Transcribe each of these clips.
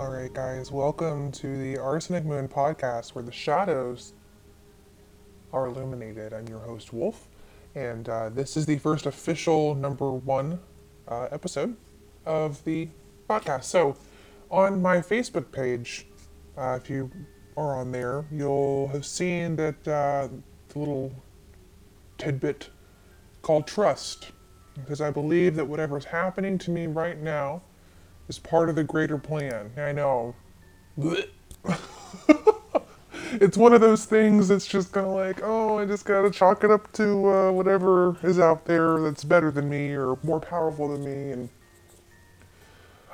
All right, guys, welcome to the Arsenic Moon podcast where the shadows are illuminated. I'm your host, Wolf, and uh, this is the first official number one uh, episode of the podcast. So, on my Facebook page, uh, if you are on there, you'll have seen that uh, the little tidbit called trust, because I believe that whatever's happening to me right now is part of the greater plan. I know. it's one of those things that's just kind of like, oh, I just gotta chalk it up to uh, whatever is out there that's better than me or more powerful than me. And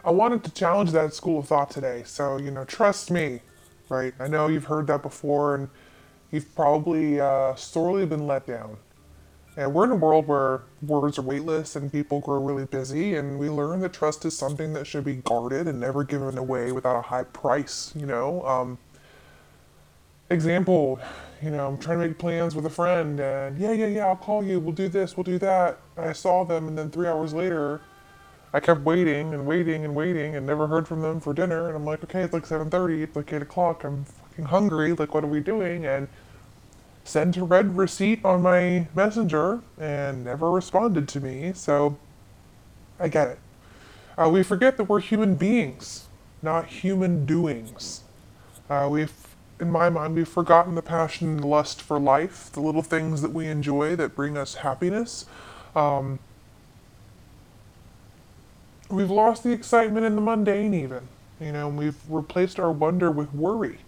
I wanted to challenge that school of thought today. So, you know, trust me, right? I know you've heard that before and you've probably uh, sorely been let down. And we're in a world where words are weightless and people grow really busy, and we learn that trust is something that should be guarded and never given away without a high price, you know? Um, example, you know, I'm trying to make plans with a friend, and yeah, yeah, yeah, I'll call you, we'll do this, we'll do that. I saw them, and then three hours later, I kept waiting and waiting and waiting and never heard from them for dinner, and I'm like, okay, it's like 7.30, it's like 8 o'clock, I'm fucking hungry, like, what are we doing? And sent a read receipt on my messenger and never responded to me, so I get it. Uh, we forget that we're human beings, not human doings. Uh, we've, in my mind, we've forgotten the passion and lust for life, the little things that we enjoy that bring us happiness. Um, we've lost the excitement in the mundane, even. You know, we've replaced our wonder with worry.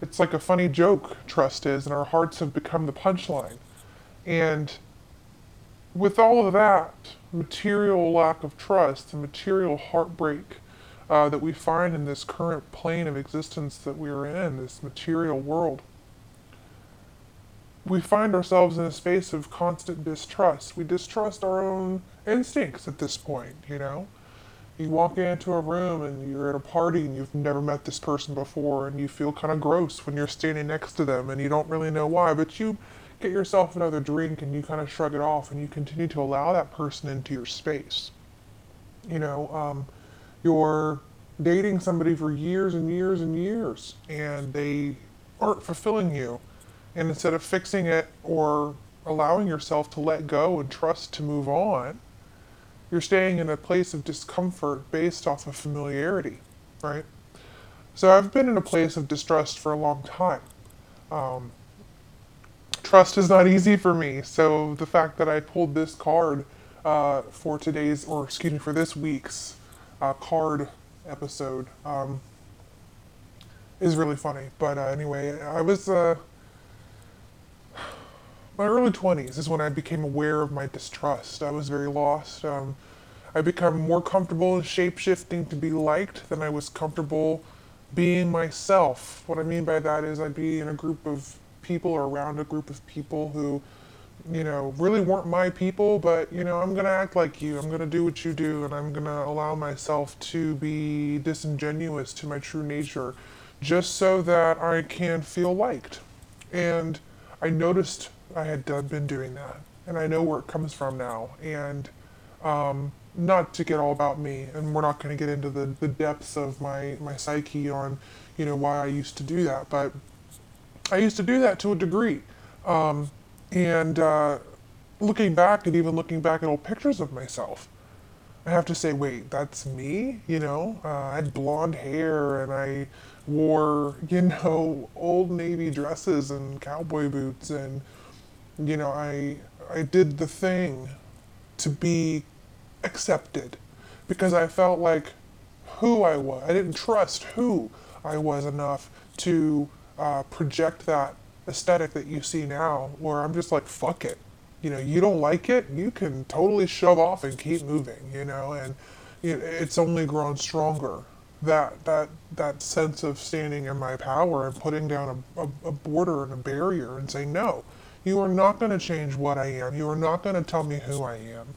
It's like a funny joke, trust is, and our hearts have become the punchline. And with all of that material lack of trust, the material heartbreak uh, that we find in this current plane of existence that we are in, this material world, we find ourselves in a space of constant distrust. We distrust our own instincts at this point, you know? You walk into a room and you're at a party and you've never met this person before and you feel kind of gross when you're standing next to them and you don't really know why, but you get yourself another drink and you kind of shrug it off and you continue to allow that person into your space. You know, um, you're dating somebody for years and years and years and they aren't fulfilling you. And instead of fixing it or allowing yourself to let go and trust to move on, you're staying in a place of discomfort based off of familiarity, right? So I've been in a place of distrust for a long time. Um, trust is not easy for me. So the fact that I pulled this card uh, for today's, or excuse me, for this week's uh, card episode um, is really funny. But uh, anyway, I was uh, my early 20s is when I became aware of my distrust. I was very lost. Um, I become more comfortable in shape shifting to be liked than I was comfortable being myself. What I mean by that is I'd be in a group of people or around a group of people who, you know, really weren't my people, but, you know, I'm going to act like you. I'm going to do what you do, and I'm going to allow myself to be disingenuous to my true nature just so that I can feel liked. And I noticed I had been doing that, and I know where it comes from now. And um, not to get all about me, and we're not going to get into the, the depths of my, my psyche on, you know, why I used to do that. But I used to do that to a degree. Um, and uh, looking back and even looking back at old pictures of myself, I have to say, wait, that's me? You know, uh, I had blonde hair and I wore, you know, old navy dresses and cowboy boots and, you know, I, I did the thing to be accepted because I felt like who I was. I didn't trust who I was enough to uh, project that aesthetic that you see now, where I'm just like, fuck it. You know, you don't like it, you can totally shove off and keep moving, you know, and it's only grown stronger. That, that, that sense of standing in my power and putting down a, a, a border and a barrier and saying, no, you are not going to change what I am. You are not going to tell me who I am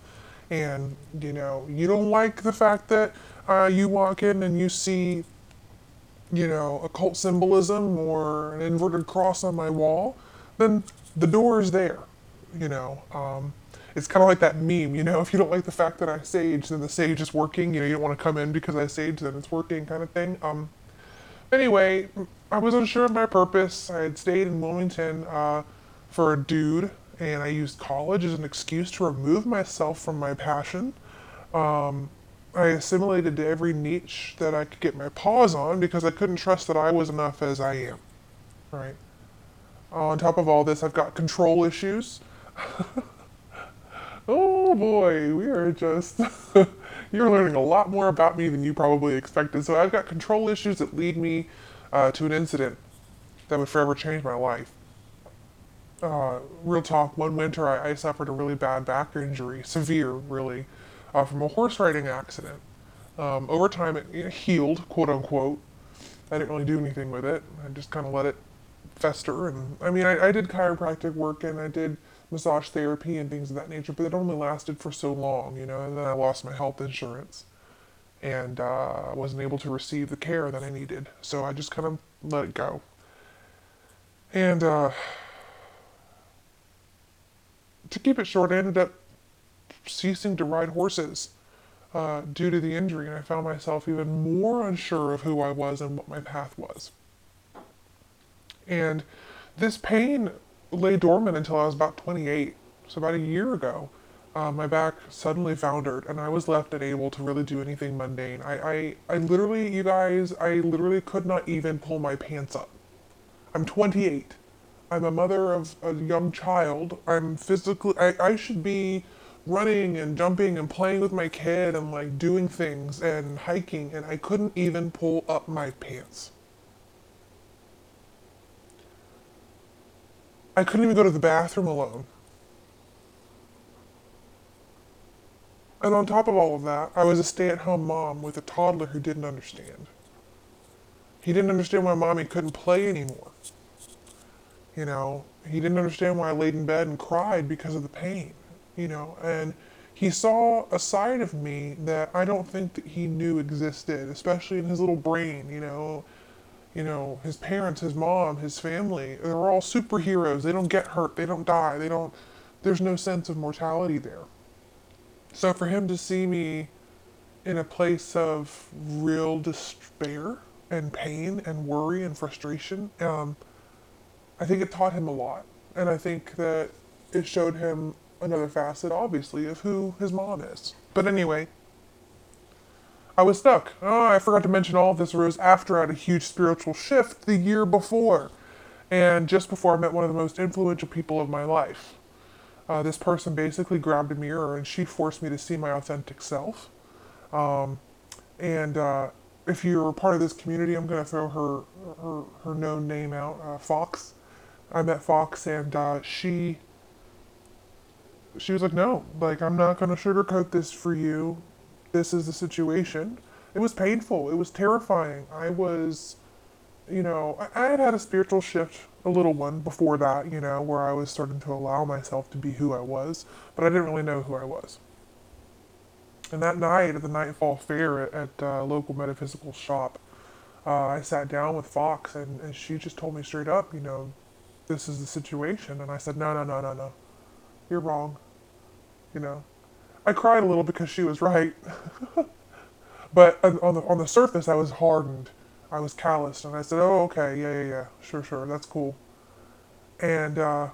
and you know you don't like the fact that uh, you walk in and you see you know occult symbolism or an inverted cross on my wall then the door is there you know um, it's kind of like that meme, you know, if you don't like the fact that I sage, then the sage is working. You know, you don't want to come in because I sage, then it's working, kind of thing. Um, anyway, I was unsure of my purpose. I had stayed in Wilmington uh, for a dude, and I used college as an excuse to remove myself from my passion. Um, I assimilated to every niche that I could get my paws on because I couldn't trust that I was enough as I am. Right. On top of all this, I've got control issues. oh boy, we are just. you're learning a lot more about me than you probably expected. So I've got control issues that lead me uh, to an incident that would forever change my life. Uh, real talk, one winter I, I, suffered a really bad back injury, severe really, uh, from a horse riding accident. Um, over time it, it healed, quote unquote. I didn't really do anything with it. I just kind of let it fester. And I mean, I, I did chiropractic work and I did massage therapy and things of that nature, but it only lasted for so long, you know, and then I lost my health insurance and uh, wasn't able to receive the care that I needed. So I just kind of let it go. And uh, to keep it short, I ended up ceasing to ride horses uh, due to the injury, and I found myself even more unsure of who I was and what my path was. And this pain lay dormant until I was about 28, so about a year ago. Uh, my back suddenly foundered, and I was left unable to really do anything mundane. I, I, I literally, you guys, I literally could not even pull my pants up. I'm 28. I'm a mother of a young child. I'm physically, I, I should be running and jumping and playing with my kid and like doing things and hiking, and I couldn't even pull up my pants. I couldn't even go to the bathroom alone. And on top of all of that, I was a stay at home mom with a toddler who didn't understand. He didn't understand why mommy couldn't play anymore. You know, he didn't understand why I laid in bed and cried because of the pain, you know, and he saw a side of me that I don't think that he knew existed, especially in his little brain, you know you know, his parents, his mom, his family, they're all superheroes. They don't get hurt, they don't die, they don't, there's no sense of mortality there. So for him to see me in a place of real despair and pain and worry and frustration, um, I think it taught him a lot. And I think that it showed him another facet, obviously, of who his mom is. But anyway, I was stuck. Oh, I forgot to mention all of this arose after I had a huge spiritual shift the year before, and just before I met one of the most influential people of my life. Uh, this person basically grabbed a mirror and she forced me to see my authentic self. Um, and uh, if you're a part of this community, I'm going to throw her, her, her known name out, uh, Fox. I met Fox and uh, she she was like, no, like I'm not to sugarcoat this for you this is the situation. It was painful. It was terrifying. I was, you know, I, I had had a spiritual shift, a little one before that, you know, where I was starting to allow myself to be who I was, but I didn't really know who I was. And that night at the Nightfall Fair at, at uh, local metaphysical shop, uh, I sat down with Fox and, and she just told me straight up, you know, this is the situation. And I said, no, no, no, no, no. You're wrong. You know, I cried a little because she was right. but on the on the surface, I was hardened. I was calloused, and I said, "Oh, okay, yeah, yeah, yeah, sure, sure, that's cool." And uh,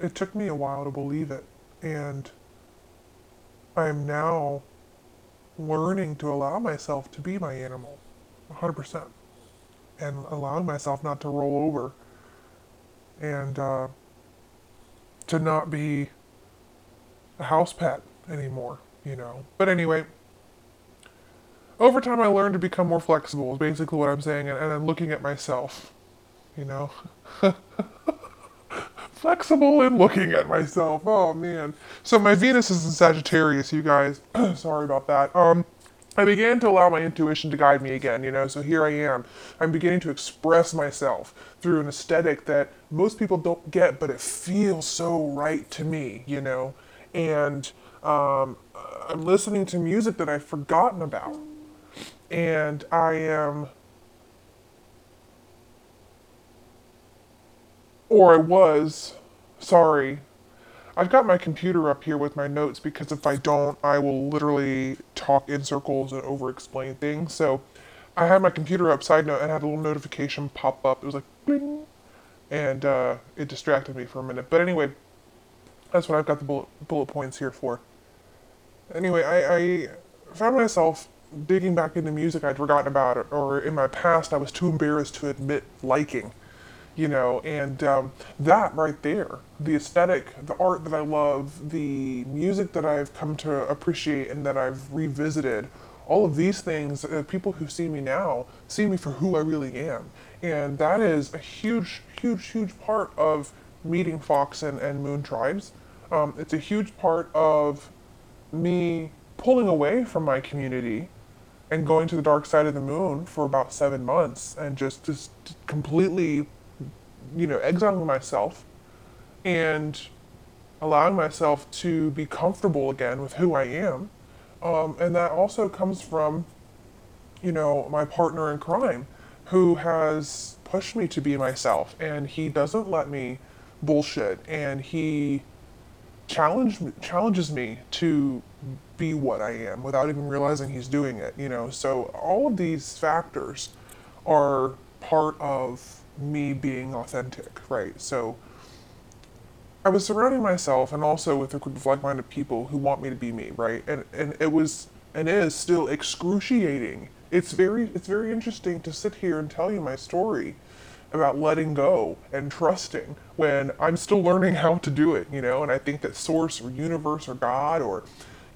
it took me a while to believe it, and I am now learning to allow myself to be my animal, 100%, and allowing myself not to roll over, and uh, to not be a house pet anymore, you know. But anyway, over time I learned to become more flexible, is basically what I'm saying, and, and I'm looking at myself, you know. flexible and looking at myself. Oh man. So my Venus is in Sagittarius, you guys. Sorry about that. Um I began to allow my intuition to guide me again, you know, so here I am. I'm beginning to express myself through an aesthetic that most people don't get, but it feels so right to me, you know. And um, I'm listening to music that I've forgotten about. And I am, or I was, sorry, I've got my computer up here with my notes because if I don't, I will literally talk in circles and over explain things. So I had my computer up, side note, and had a little notification pop up. It was like, bling, and uh, it distracted me for a minute. But anyway, that's what I've got the bullet, bullet points here for. Anyway, I, I found myself digging back into music I'd forgotten about, or in my past I was too embarrassed to admit liking you know, and um, that right there, the aesthetic, the art that I love, the music that I've come to appreciate and that I've revisited, all of these things, uh, people who see me now see me for who I really am. And that is a huge, huge, huge part of meeting Fox and, and Moon tribes. Um, it's a huge part of me pulling away from my community and going to the dark side of the moon for about seven months and just, just completely you know, exiling myself and allowing myself to be comfortable again with who I am. Um, and that also comes from, you know, my partner in crime who has pushed me to be myself and he doesn't let me bullshit and he challenge, challenges me to be what I am without even realizing he's doing it, you know. So all of these factors are part of me being authentic, right? So I was surrounding myself and also with a group of like-minded people who want me to be me, right? And and it was and is still excruciating. It's very it's very interesting to sit here and tell you my story about letting go and trusting when I'm still learning how to do it, you know, and I think that source or universe or God or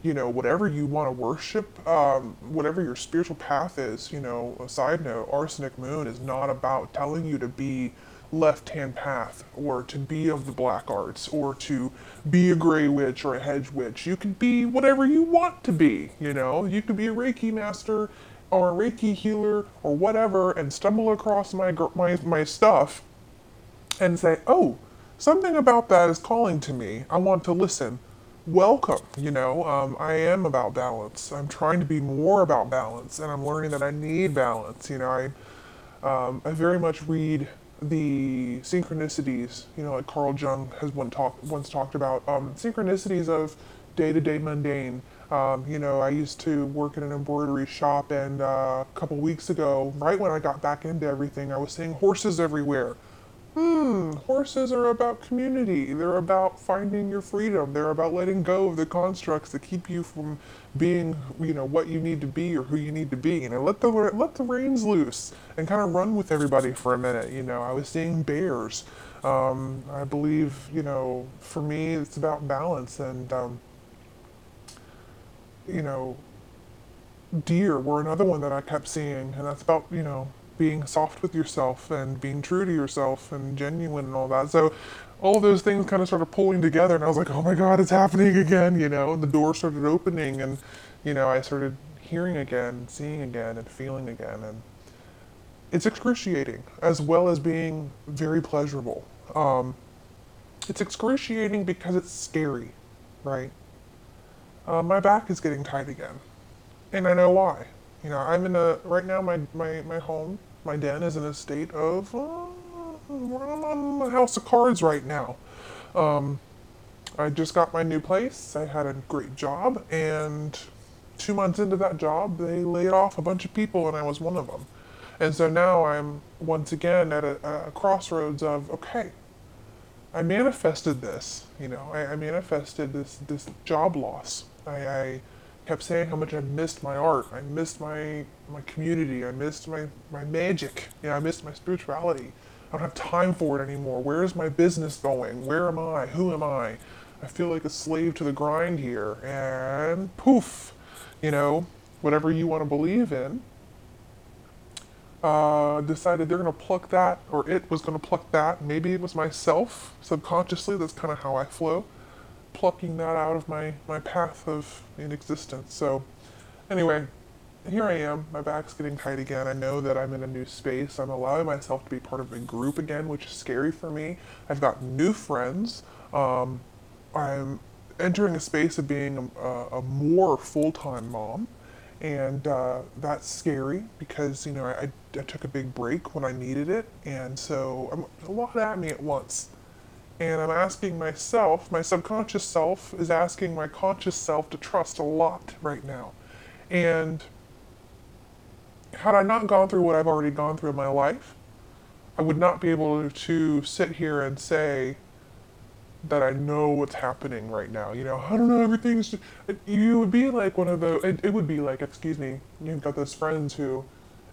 you know, whatever you want to worship, um, whatever your spiritual path is, you know, a side note, Arsenic Moon is not about telling you to be left hand path or to be of the black arts or to be a gray witch or a hedge witch. You can be whatever you want to be, you know. You could be a Reiki master or a Reiki healer or whatever and stumble across my, my, my stuff and say, oh, something about that is calling to me. I want to listen welcome. You know, um, I am about balance. I'm trying to be more about balance, and I'm learning that I need balance. You know, I um, I very much read the synchronicities. You know, like Carl Jung has one talk, once talked about um, synchronicities of day-to-day mundane. Um, you know, I used to work in an embroidery shop, and uh, a couple weeks ago, right when I got back into everything, I was seeing horses everywhere hmm, horses are about community. They're about finding your freedom. They're about letting go of the constructs that keep you from being, you know, what you need to be or who you need to be. You know, let the let the reins loose and kind of run with everybody for a minute. You know, I was seeing bears. Um, I believe, you know, for me, it's about balance and, um, you know, deer were another one that I kept seeing, and that's about, you know, being soft with yourself and being true to yourself and genuine and all that. So all those things kind of started pulling together and I was like, oh my God, it's happening again, you know, and the door started opening and, you know, I started hearing again, seeing again and feeling again. And it's excruciating as well as being very pleasurable. Um, it's excruciating because it's scary, right? Uh, my back is getting tight again. And I know why. You know, I'm in a, right now my, my, my home my den is in a state of uh, on a house of cards right now. Um, I just got my new place. I had a great job, and two months into that job, they laid off a bunch of people, and I was one of them. And so now I'm once again at a, a crossroads of okay, I manifested this. You know, I, I manifested this this job loss. I, I kept saying how much I missed my art. I missed my my community. I missed my my magic. You know, I missed my spirituality. I don't have time for it anymore. Where is my business going? Where am I? Who am I? I feel like a slave to the grind here. And poof, you know, whatever you want to believe in. Uh, decided they're going to pluck that, or it was going to pluck that. Maybe it was myself subconsciously. That's kind of how I flow plucking that out of my, my path of in existence. So anyway, here I am. My back's getting tight again. I know that I'm in a new space. I'm allowing myself to be part of a group again, which is scary for me. I've got new friends. Um, I'm entering a space of being a, a more full-time mom, and uh, that's scary because you know I, I, took a big break when I needed it, and so I'm, a lot at me at once And I'm asking myself, my subconscious self is asking my conscious self to trust a lot right now. And had I not gone through what I've already gone through in my life, I would not be able to sit here and say that I know what's happening right now. You know, I don't know, everything's. Just, you would be like one of the. It, it would be like, excuse me, you've got those friends who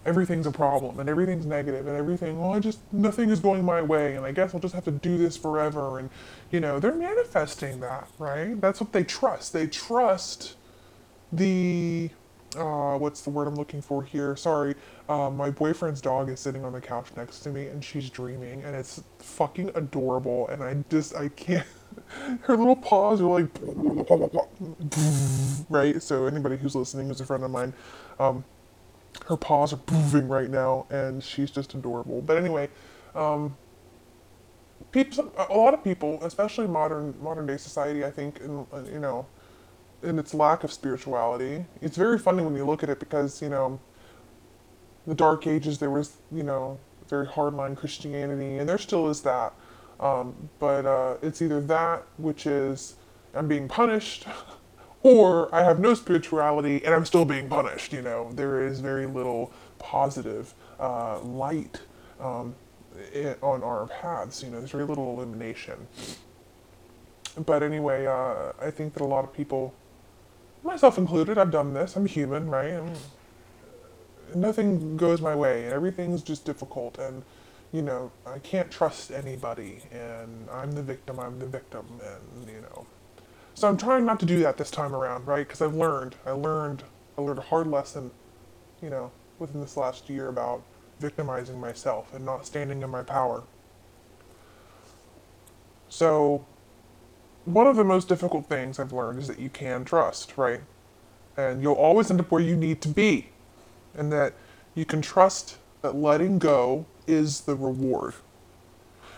everything's a problem and everything's negative and everything, well, I just, nothing is going my way and I guess I'll just have to do this forever. And, you know, they're manifesting that, right? That's what they trust. They trust the uh, what's the word I'm looking for here? Sorry, uh, my boyfriend's dog is sitting on the couch next to me and she's dreaming and it's fucking adorable and I just I can't. Her little paws are like right. So anybody who's listening who's a friend of mine, um, her paws are moving right now and she's just adorable. But anyway, um, people, a lot of people, especially modern modern day society, I think, in, you know in its lack of spirituality. It's very funny when you look at it because, you know, the Dark Ages there was, you know, very hardline Christianity, and there still is that. Um, but uh, it's either that, which is I'm being punished, or I have no spirituality and I'm still being punished. You know, there is very little positive uh, light um, on our paths. You know, there's very little illumination. But anyway, uh, I think that a lot of people myself included, I've done this. I'm human, right? I'm, nothing goes my way. and Everything's just difficult, and you know, I can't trust anybody. And I'm the victim. I'm the victim, and you know, so I'm trying not to do that this time around, right? Because I've learned. I learned. I learned a hard lesson, you know, within this last year about victimizing myself and not standing in my power. So one of the most difficult things I've learned is that you can trust, right? And you'll always end up where you need to be. And that you can trust that letting go is the reward.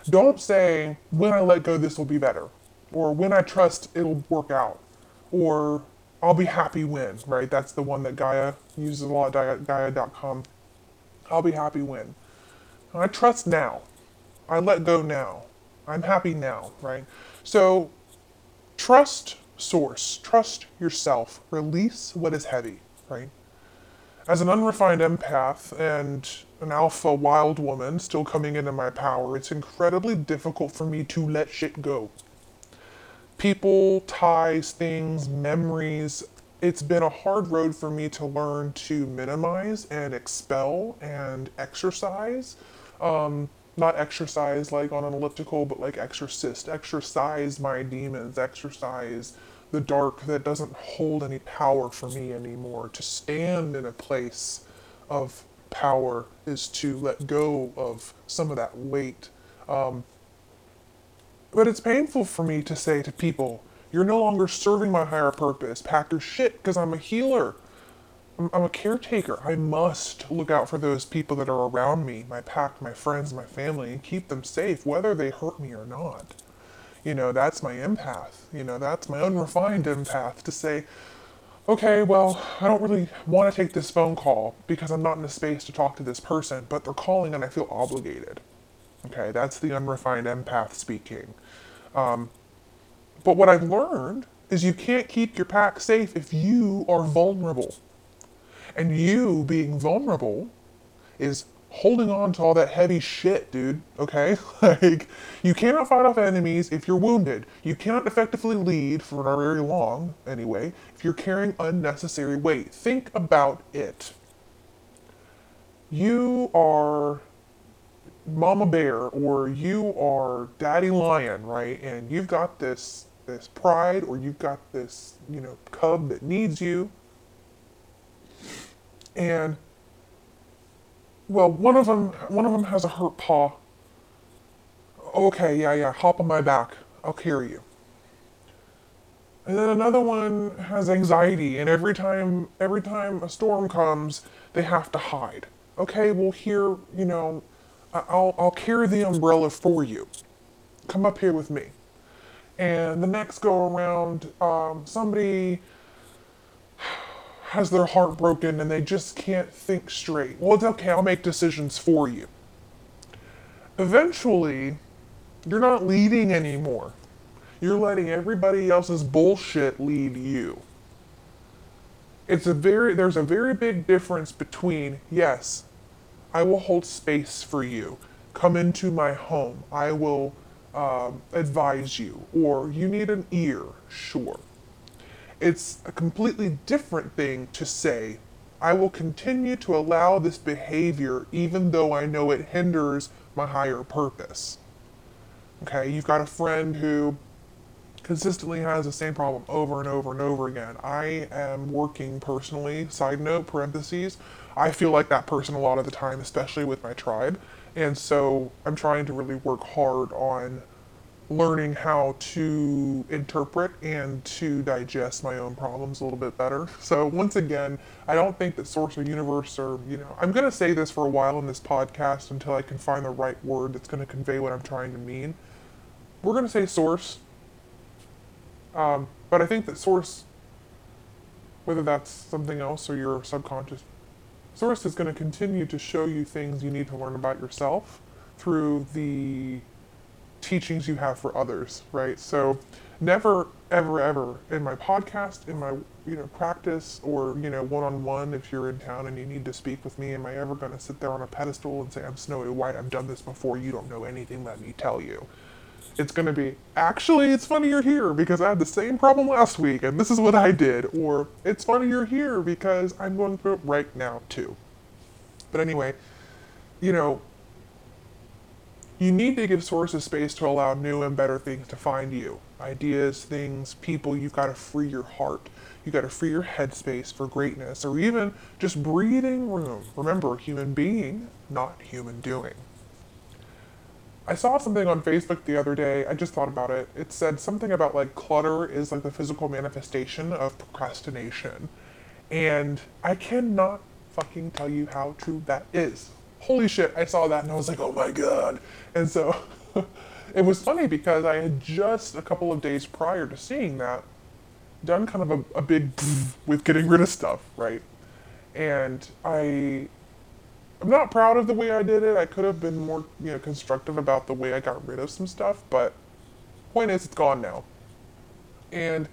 Don't say, when I let go, this will be better. Or when I trust, it'll work out. Or I'll be happy when, right? That's the one that Gaia uses a lot, Gaia.com. I'll be happy when. I trust now. I let go now. I'm happy now, right? So Trust source, trust yourself, release what is heavy, right? As an unrefined empath and an alpha wild woman still coming into my power, it's incredibly difficult for me to let shit go. People, ties, things, memories, it's been a hard road for me to learn to minimize and expel and exercise. Um, not exercise like on an elliptical, but like exorcist, exercise my demons, exercise the dark that doesn't hold any power for me anymore. To stand in a place of power is to let go of some of that weight. Um, but it's painful for me to say to people, you're no longer serving my higher purpose. Pack your shit because I'm a healer. I'm a caretaker. I must look out for those people that are around me, my pack, my friends, my family, and keep them safe, whether they hurt me or not. You know, that's my empath. You know, that's my unrefined empath to say, okay, well, I don't really want to take this phone call because I'm not in a space to talk to this person, but they're calling and I feel obligated. Okay, that's the unrefined empath speaking. Um, but what I've learned is you can't keep your pack safe if you are vulnerable. And you being vulnerable is holding on to all that heavy shit, dude. Okay? like, you cannot fight off enemies if you're wounded. You cannot effectively lead for very long, anyway, if you're carrying unnecessary weight. Think about it. You are mama bear or you are daddy lion, right? And you've got this this pride or you've got this, you know, cub that needs you and well, one of them one of them has a hurt paw. Okay, yeah, yeah, hop on my back. I'll carry you. And then another one has anxiety, and every time every time a storm comes, they have to hide. Okay, well here, you know, I'll I'll carry the umbrella for you. Come up here with me. And the next go around, um, somebody has their heart broken and they just can't think straight. Well, it's okay, I'll make decisions for you. Eventually, You're not leading anymore. You're letting everybody else's bullshit lead you. It's a very there's a very big difference between yes, I will hold space for you. Come into my home. I will um, advise you. Or you need an ear. Sure. It's a completely different thing to say, I will continue to allow this behavior even though I know it hinders my higher purpose. Okay, you've got a friend who consistently has the same problem over and over and over again. I am working personally, side note, parentheses. I feel like that person a lot of the time, especially with my tribe. And so I'm trying to really work hard on learning how to interpret and to digest my own problems a little bit better. So once again, I don't think that source or universe or you know, I'm going to say this for a while in this podcast until I can find the right word that's going to convey what I'm trying to mean. We're going to say source. Um, but I think that source, whether that's something else or your subconscious, source is going to continue to show you things you need to learn about yourself through the teachings you have for others, right? So never ever ever in my podcast, in my you know practice or you know one-on-one if you're in town and you need to speak with me, am I ever going to sit there on a pedestal and say I'm Snowy White, I've done this before, you don't know anything, let me tell you. It's going to be, actually, it's funny you're here because I had the same problem last week and this is what I did. Or, it's funny you're here because I'm going through it right now too. But anyway, you know, you need to give sources space to allow new and better things to find you. Ideas, things, people, you've got to free your heart. You've got to free your headspace for greatness or even just breathing room. Remember, human being, not human doing. I saw something on Facebook the other day. I just thought about it. It said something about like clutter is like the physical manifestation of procrastination. And I cannot fucking tell you how true that is holy shit, I saw that and I was like, oh my god. And so it was funny because I had just a couple of days prior to seeing that done kind of a, a big with getting rid of stuff, right? And I I'm not proud of the way I did it. I could have been more, you know, constructive about the way I got rid of some stuff, but point is it's gone now. And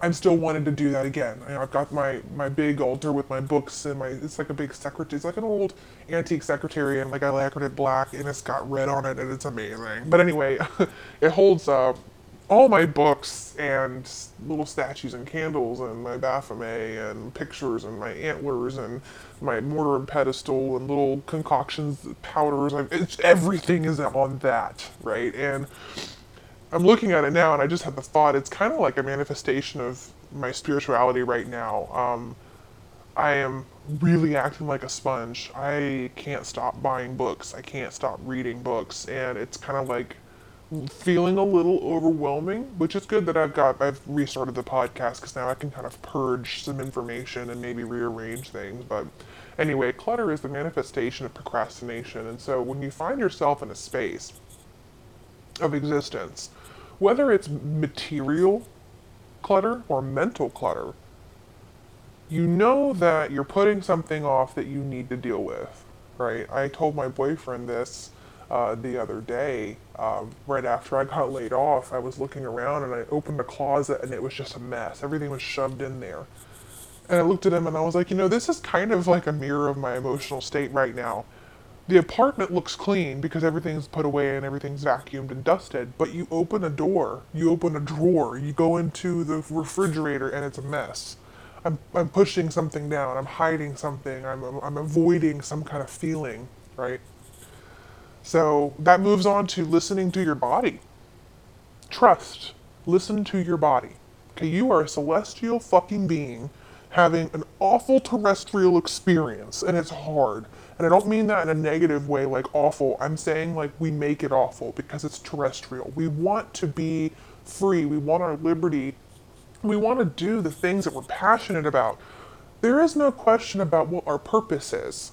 I'm still wanting to do that again. I, have got my, my big altar with my books and my it's like a big secretary. It's like an old antique secretary and like I lacquered it black and it's got red on it and it's amazing. But anyway, it holds uh, all my books and little statues and candles and my Baphomet and pictures and my antlers and my mortar and pedestal and little concoctions, powders. It's, everything is on that, right? And I'm looking at it now and I just had the thought it's kind of like a manifestation of my spirituality right now. Um, I am really acting like a sponge. I can't stop buying books. I can't stop reading books. And it's kind of like feeling a little overwhelming, which is good that I've got, I've restarted the podcast because now I can kind of purge some information and maybe rearrange things. But anyway, clutter is the manifestation of procrastination. And so when you find yourself in a space of existence whether it's material clutter or mental clutter, you know that you're putting something off that you need to deal with, right? I told my boyfriend this uh, the other day, um, right after I got laid off. I was looking around and I opened the closet and it was just a mess. Everything was shoved in there. And I looked at him and I was like, you know, this is kind of like a mirror of my emotional state right now the apartment looks clean because everything's put away and everything's vacuumed and dusted, but you open a door, you open a drawer, you go into the refrigerator and it's a mess. I'm, I'm pushing something down, I'm hiding something, I'm, I'm avoiding some kind of feeling, right? So that moves on to listening to your body. Trust. Listen to your body. Okay, you are a celestial fucking being having an awful terrestrial experience, and it's hard. And I don't mean that in a negative way, like awful. I'm saying like we make it awful because it's terrestrial. We want to be free. We want our liberty. We want to do the things that we're passionate about. There is no question about what our purpose is.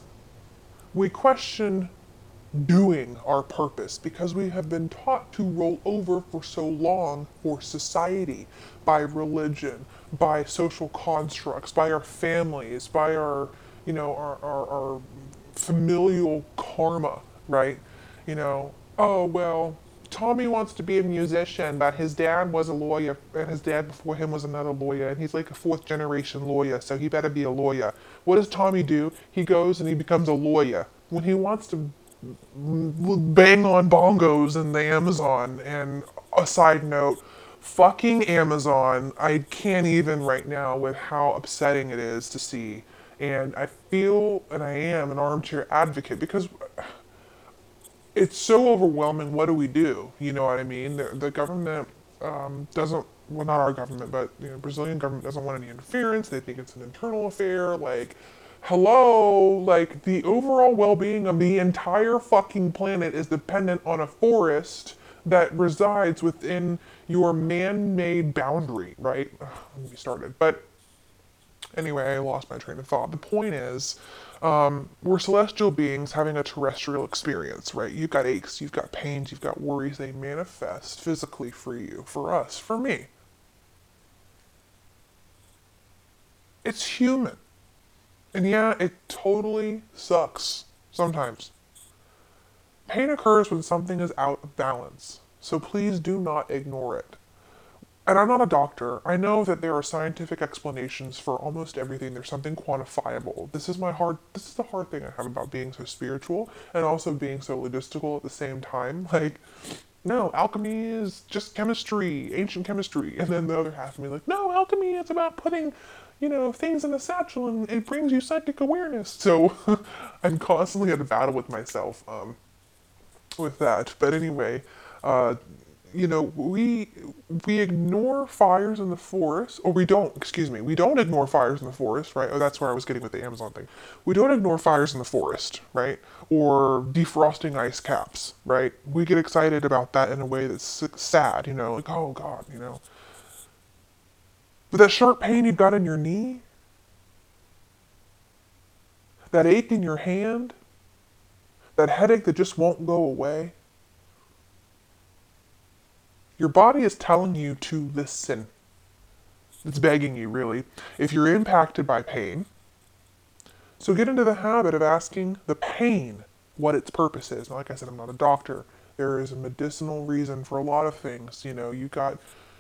We question doing our purpose because we have been taught to roll over for so long for society, by religion, by social constructs, by our families, by our, you know, our, our, our familial karma, right? You know, oh, well, Tommy wants to be a musician, but his dad was a lawyer, and his dad before him was another lawyer, and he's like a fourth generation lawyer, so he better be a lawyer. What does Tommy do? He goes and he becomes a lawyer. When he wants to bang on bongos in the Amazon, and a side note, fucking Amazon, I can't even right now with how upsetting it is to see. And I feel, and I am an armchair advocate because it's so overwhelming. What do we do? You know what I mean? The, the government um, doesn't, well, not our government, but you know, Brazilian government doesn't want any interference. They think it's an internal affair. Like, hello, like the overall well-being of the entire fucking planet is dependent on a forest that resides within your man-made boundary, right? Me started, but anyway, I lost my train of thought. The point is, um, we're celestial beings having a terrestrial experience, right? You've got aches, you've got pains, you've got worries. They manifest physically for you, for us, for me. It's human. And yeah, it totally sucks sometimes. Pain occurs when something is out of balance, so please do not ignore it and I'm not a doctor. I know that there are scientific explanations for almost everything. There's something quantifiable. This is my hard this is the hard thing I have about being so spiritual and also being so logistical at the same time. Like, no, alchemy is just chemistry, ancient chemistry. And then the other half of me like, no, alchemy is about putting, you know, things in a satchel and it brings you psychic awareness. So I'm constantly at a battle with myself um, with that. But anyway, uh, you know, we we ignore fires in the forest, or we don't. Excuse me, we don't ignore fires in the forest, right? Oh, that's where I was getting with the Amazon thing. We don't ignore fires in the forest, right? Or defrosting ice caps, right? We get excited about that in a way that's sad, you know, like oh god, you know. But that sharp pain you've got in your knee, that ache in your hand, that headache that just won't go away your body is telling you to listen. It's begging you, really. If you're impacted by pain, so get into the habit of asking the pain what its purpose is. Now, like I said, I'm not a doctor. There is a medicinal reason for a lot of things. You know, you got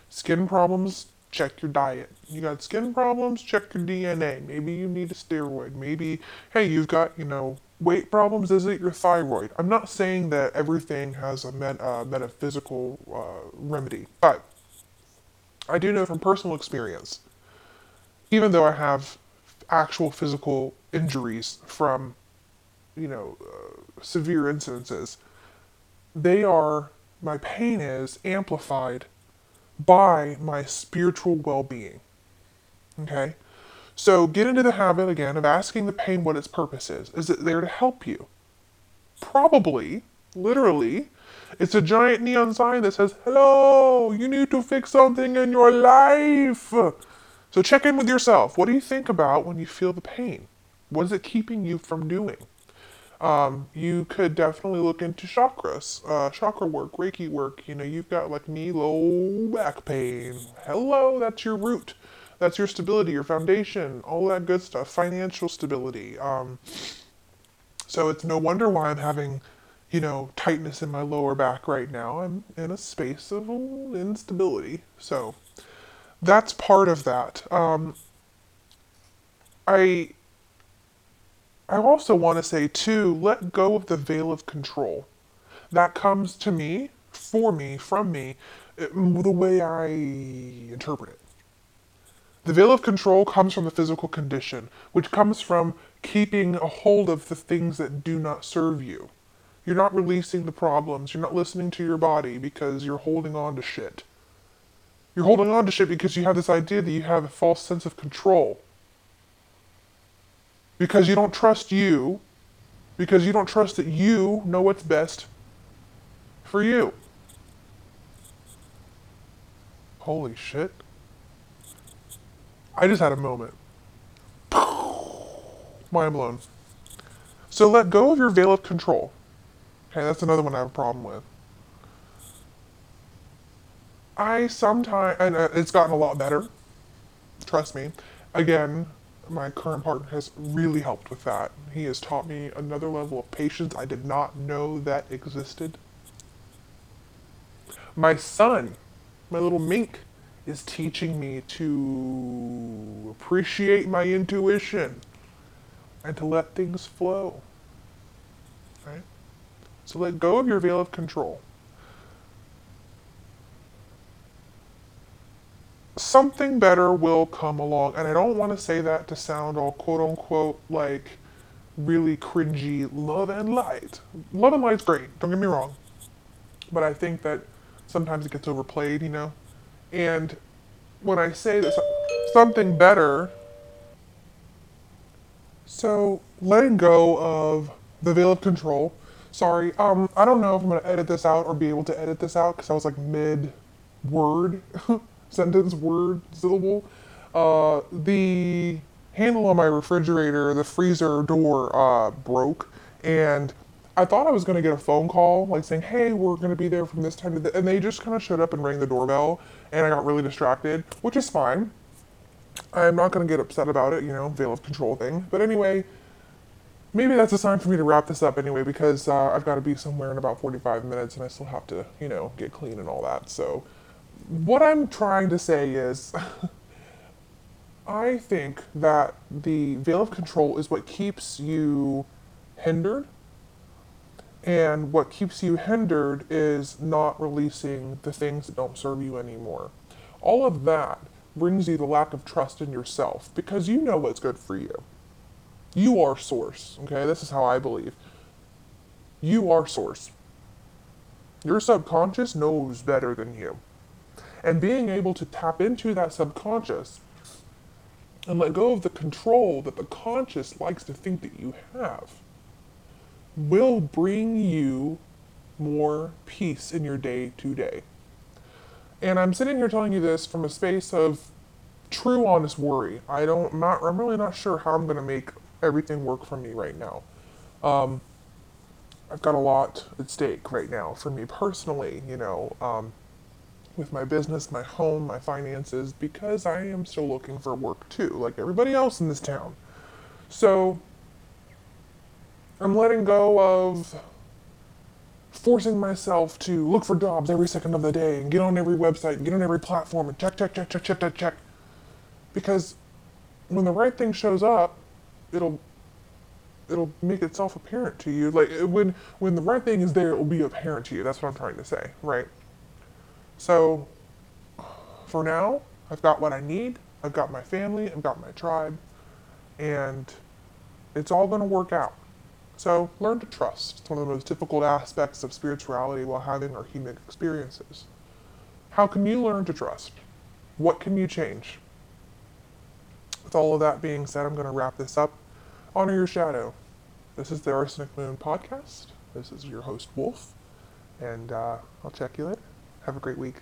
skin problems, check your diet. You got skin problems, check your DNA. Maybe you need a steroid. Maybe, hey, you've got, you know, weight problems, is it your thyroid? I'm not saying that everything has a met, uh, metaphysical uh, remedy, but I do know from personal experience, even though I have actual physical injuries from, you know, uh, severe incidences, they are, my pain is amplified by my spiritual well being. Okay? So get into the habit again of asking the pain what its purpose is. Is it there to help you? Probably, literally. It's a giant neon sign that says, Hello, you need to fix something in your life. So check in with yourself. What do you think about when you feel the pain? What is it keeping you from doing? Um, you could definitely look into chakras, uh, chakra work, Reiki work. You know, you've got like me, low back pain. Hello, that's your root. That's your stability, your foundation, all that good stuff, financial stability. Um, so it's no wonder why I'm having, you know, tightness in my lower back right now. I'm in a space of instability. So that's part of that. Um, I I also want to say too, let go of the veil of control. That comes to me, for me, from me, uh, the way I interpret it. The veil of control comes from the physical condition, which comes from keeping a hold of the things that do not serve you. You're not releasing the problems. You're not listening to your body because you're holding on to shit. You're holding on to shit because you have this idea that you have a false sense of control. Because you don't trust you, because you don't trust that you know what's best for you. Holy shit. I just had a moment. Mind blown. So let go of your veil of control. Okay, that's another one I have a problem with. I sometimes, and uh, it's gotten a lot better. Trust me. Again, my current partner has really helped with that. He has taught me another level of patience I did not know that existed. My son, my little mink, is teaching me to appreciate my intuition and to let things flow. Right? So let go of your veil of control. Something better will come along. And I don't want to say that to sound all quote unquote like really cringy love and light. Love and light's great, don't get me wrong. But I think that sometimes it gets overplayed, you know? And when I say that something better, so letting go of the veil of control. Sorry, um, I don't know if I'm gonna edit this out or be able to edit this out because I was like mid word, sentence, word, syllable. Uh, the handle on my refrigerator, the freezer door, uh, broke, and I thought I was gonna get a phone call like saying, "Hey, we're gonna be there from this time to," and they just kind of showed up and rang the doorbell, and I got really distracted, which is fine. I'm not gonna get upset about it, you know, veil of control thing. But anyway, maybe that's a sign for me to wrap this up anyway because uh, I've got to be somewhere in about 45 minutes and I still have to, you know, get clean and all that. So, what I'm trying to say is, I think that the veil of control is what keeps you hindered. And what keeps you hindered is not releasing the things that don't serve you anymore. All of that brings you the lack of trust in yourself because you know what's good for you. You are source, okay? This is how I believe. You are source. Your subconscious knows better than you. And being able to tap into that subconscious and let go of the control that the conscious likes to think that you have will bring you more peace in your day to day. And I'm sitting here telling you this from a space of true honest worry. I don't I'm not I'm really not sure how I'm going to make everything work for me right now. Um, I've got a lot at stake right now for me personally, you know, um, with my business, my home, my finances, because I am still looking for work too, like everybody else in this town. So I'm letting go of forcing myself to look for jobs every second of the day and get on every website and get on every platform and check, check, check, check, check, check, check. Because when the right thing shows up, it'll it'll make itself apparent to you. Like when when the right thing is there, it will be apparent to you. That's what I'm trying to say, right? So for now, I've got what I need. I've got my family. I've got my tribe, and it's all going to work out. So learn to trust. It's one of the most difficult aspects of spirituality while having our human experiences. How can you learn to trust? What can you change? With all of that being said, I'm going to wrap this up. Honor your shadow. This is the Arsenic Moon podcast. This is your host, Wolf, and uh, I'll check you later. Have a great week.